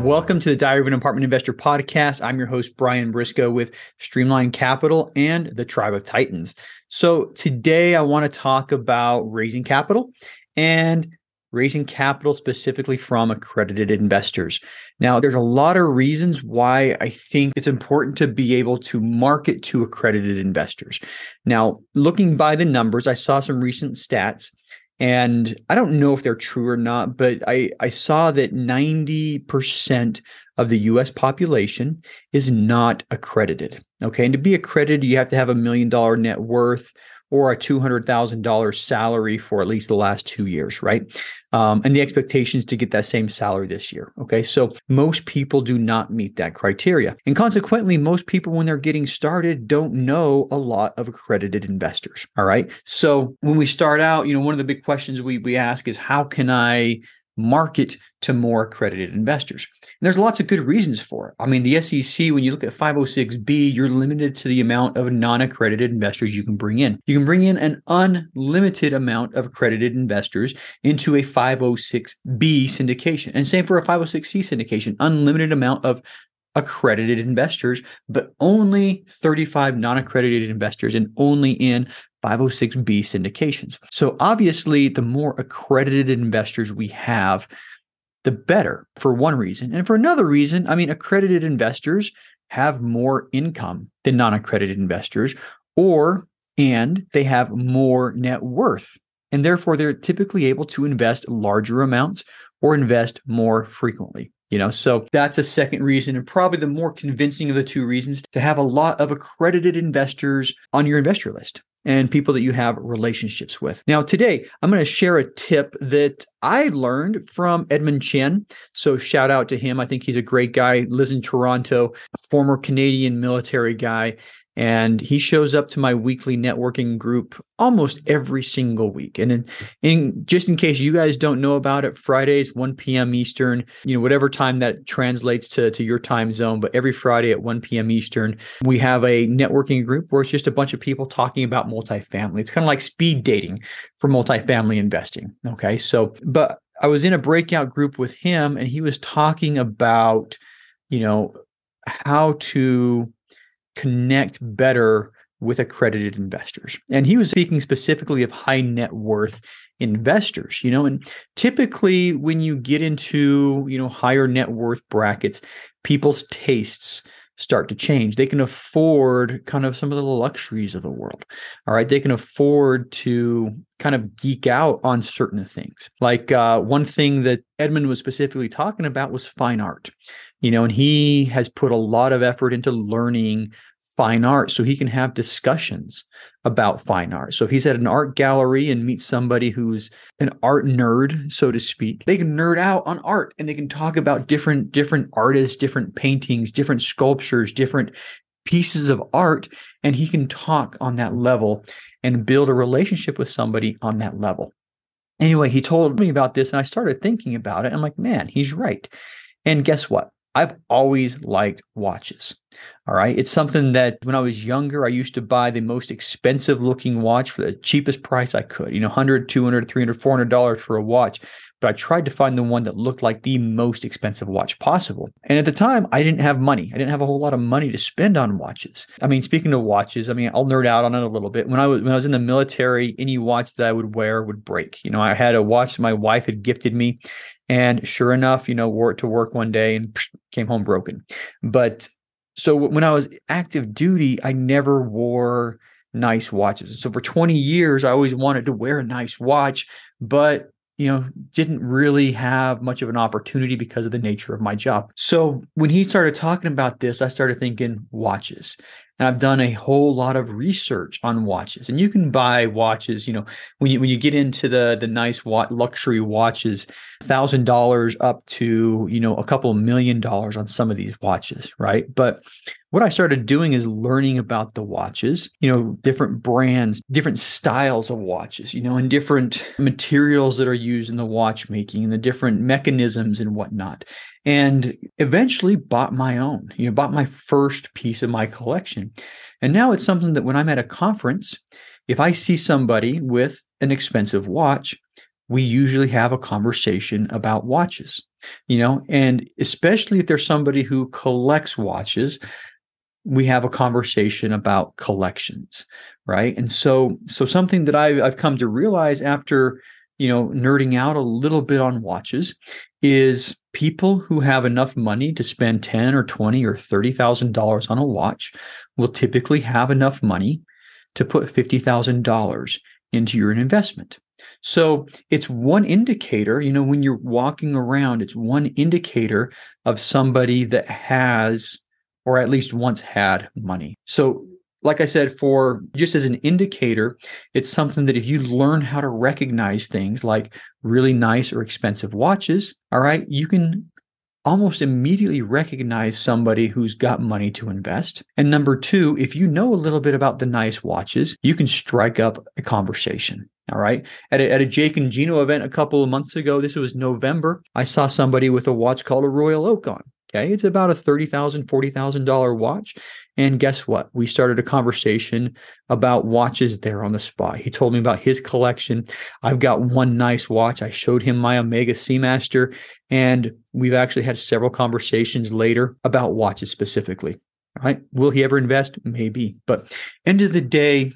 Welcome to the Diary of an Apartment Investor podcast. I'm your host, Brian Briscoe with Streamline Capital and the Tribe of Titans. So, today I want to talk about raising capital and raising capital specifically from accredited investors. Now, there's a lot of reasons why I think it's important to be able to market to accredited investors. Now, looking by the numbers, I saw some recent stats and I don't know if they're true or not, but I, I saw that 90% of the US population is not accredited. Okay. And to be accredited, you have to have a million dollar net worth or a $200,000 salary for at least the last two years, right? Um, and the expectations to get that same salary this year. Okay. So most people do not meet that criteria. And consequently, most people, when they're getting started, don't know a lot of accredited investors. All right. So when we start out, you know, one of the big questions we, we ask is how can I market to more accredited investors. And there's lots of good reasons for it. I mean, the SEC, when you look at 506B, you're limited to the amount of non accredited investors you can bring in. You can bring in an unlimited amount of accredited investors into a 506B syndication. And same for a 506C syndication, unlimited amount of accredited investors, but only 35 non accredited investors and only in 506B syndications. So obviously, the more accredited investors we have, the better for one reason. And for another reason, I mean, accredited investors have more income than non accredited investors, or and they have more net worth. And therefore, they're typically able to invest larger amounts or invest more frequently. You know, so that's a second reason, and probably the more convincing of the two reasons to have a lot of accredited investors on your investor list and people that you have relationships with. Now, today, I'm going to share a tip that I learned from Edmund Chen. So, shout out to him. I think he's a great guy, lives in Toronto, former Canadian military guy. And he shows up to my weekly networking group almost every single week. And in, in, just in case you guys don't know about it, Fridays, 1 p.m. Eastern, you know, whatever time that translates to, to your time zone, but every Friday at 1 p.m. Eastern, we have a networking group where it's just a bunch of people talking about multifamily. It's kind of like speed dating for multifamily investing. Okay. So, but I was in a breakout group with him and he was talking about, you know, how to connect better with accredited investors. And he was speaking specifically of high net worth investors, you know, and typically when you get into, you know, higher net worth brackets, people's tastes start to change. They can afford kind of some of the luxuries of the world. All right. They can afford to kind of geek out on certain things. Like uh, one thing that Edmund was specifically talking about was fine art, you know, and he has put a lot of effort into learning fine art so he can have discussions about fine art. So if he's at an art gallery and meets somebody who's an art nerd, so to speak, they can nerd out on art and they can talk about different different artists, different paintings, different sculptures, different pieces of art and he can talk on that level and build a relationship with somebody on that level. Anyway, he told me about this and I started thinking about it. I'm like, man, he's right. And guess what? I've always liked watches. All right. It's something that when I was younger, I used to buy the most expensive looking watch for the cheapest price I could, you know, 100, 200, 300, 400 dollars for a watch. But I tried to find the one that looked like the most expensive watch possible. And at the time, I didn't have money. I didn't have a whole lot of money to spend on watches. I mean, speaking of watches, I mean, I'll nerd out on it a little bit. When I was when I was in the military, any watch that I would wear would break. You know, I had a watch my wife had gifted me and sure enough, you know, wore it to work one day and came home broken. But so when I was active duty, I never wore nice watches. So for 20 years, I always wanted to wear a nice watch, but you know, didn't really have much of an opportunity because of the nature of my job. So when he started talking about this, I started thinking watches. And I've done a whole lot of research on watches. And you can buy watches, you know, when you when you get into the the nice wa- luxury watches, thousand dollars up to you know a couple million dollars on some of these watches, right? But what I started doing is learning about the watches, you know, different brands, different styles of watches, you know, and different materials that are used in the watchmaking and the different mechanisms and whatnot and eventually bought my own, you know, bought my first piece of my collection. And now it's something that when I'm at a conference, if I see somebody with an expensive watch, we usually have a conversation about watches, you know, and especially if there's somebody who collects watches, we have a conversation about collections, right? And so, so something that I, I've come to realize after, you know, nerding out a little bit on watches is people who have enough money to spend 10 or 20 or $30,000 on a watch will typically have enough money to put $50,000 into your investment. So it's one indicator, you know, when you're walking around, it's one indicator of somebody that has, or at least once had money. So like I said, for just as an indicator, it's something that if you learn how to recognize things like really nice or expensive watches, all right, you can almost immediately recognize somebody who's got money to invest. And number two, if you know a little bit about the nice watches, you can strike up a conversation. All right. At a, at a Jake and Gino event a couple of months ago, this was November, I saw somebody with a watch called a Royal Oak on. Okay. It's about a $30,000, $40,000 watch. And guess what? We started a conversation about watches there on the spot. He told me about his collection. I've got one nice watch. I showed him my Omega Seamaster, and we've actually had several conversations later about watches specifically. All right. Will he ever invest? Maybe. But end of the day,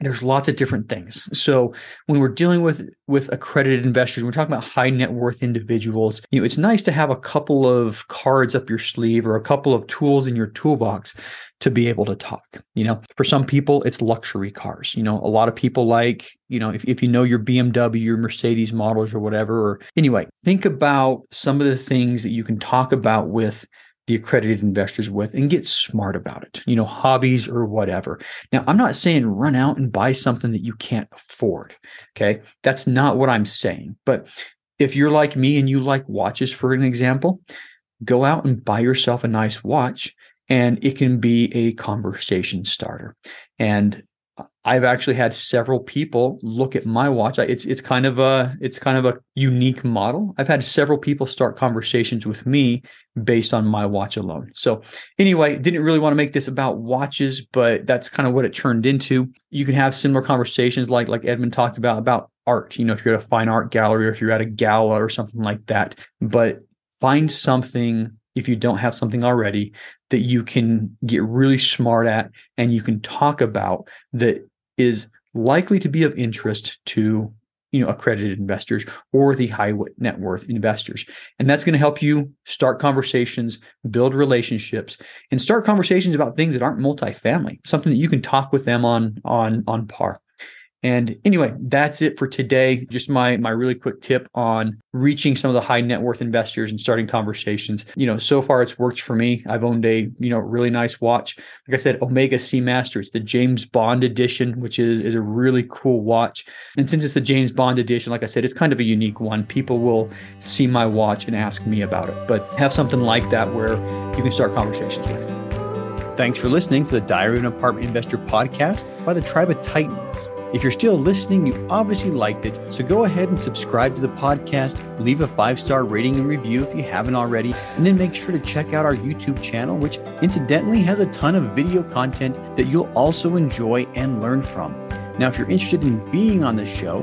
there's lots of different things. So when we're dealing with with accredited investors, we're talking about high net worth individuals. You know, it's nice to have a couple of cards up your sleeve or a couple of tools in your toolbox to be able to talk. You know, for some people, it's luxury cars. You know, a lot of people like, you know, if, if you know your BMW, your Mercedes models or whatever. Or anyway, think about some of the things that you can talk about with the accredited investors with and get smart about it, you know, hobbies or whatever. Now, I'm not saying run out and buy something that you can't afford. Okay. That's not what I'm saying. But if you're like me and you like watches, for an example, go out and buy yourself a nice watch and it can be a conversation starter. And I've actually had several people look at my watch. It's it's kind of a it's kind of a unique model. I've had several people start conversations with me based on my watch alone. So anyway, didn't really want to make this about watches, but that's kind of what it turned into. You can have similar conversations like like Edmund talked about about art. You know, if you're at a fine art gallery or if you're at a gala or something like that. But find something if you don't have something already that you can get really smart at and you can talk about that is likely to be of interest to you know accredited investors or the high net worth investors. And that's going to help you start conversations build relationships and start conversations about things that aren't multifamily something that you can talk with them on on on par and anyway, that's it for today. Just my my really quick tip on reaching some of the high net worth investors and starting conversations. You know, so far it's worked for me. I've owned a, you know, really nice watch. Like I said, Omega Seamaster. It's the James Bond edition, which is is a really cool watch. And since it's the James Bond edition, like I said, it's kind of a unique one. People will see my watch and ask me about it. But have something like that where you can start conversations with. Thanks for listening to the Diary of an Apartment Investor podcast by the Tribe of Titans. If you're still listening, you obviously liked it, so go ahead and subscribe to the podcast, leave a five star rating and review if you haven't already, and then make sure to check out our YouTube channel, which incidentally has a ton of video content that you'll also enjoy and learn from. Now, if you're interested in being on the show,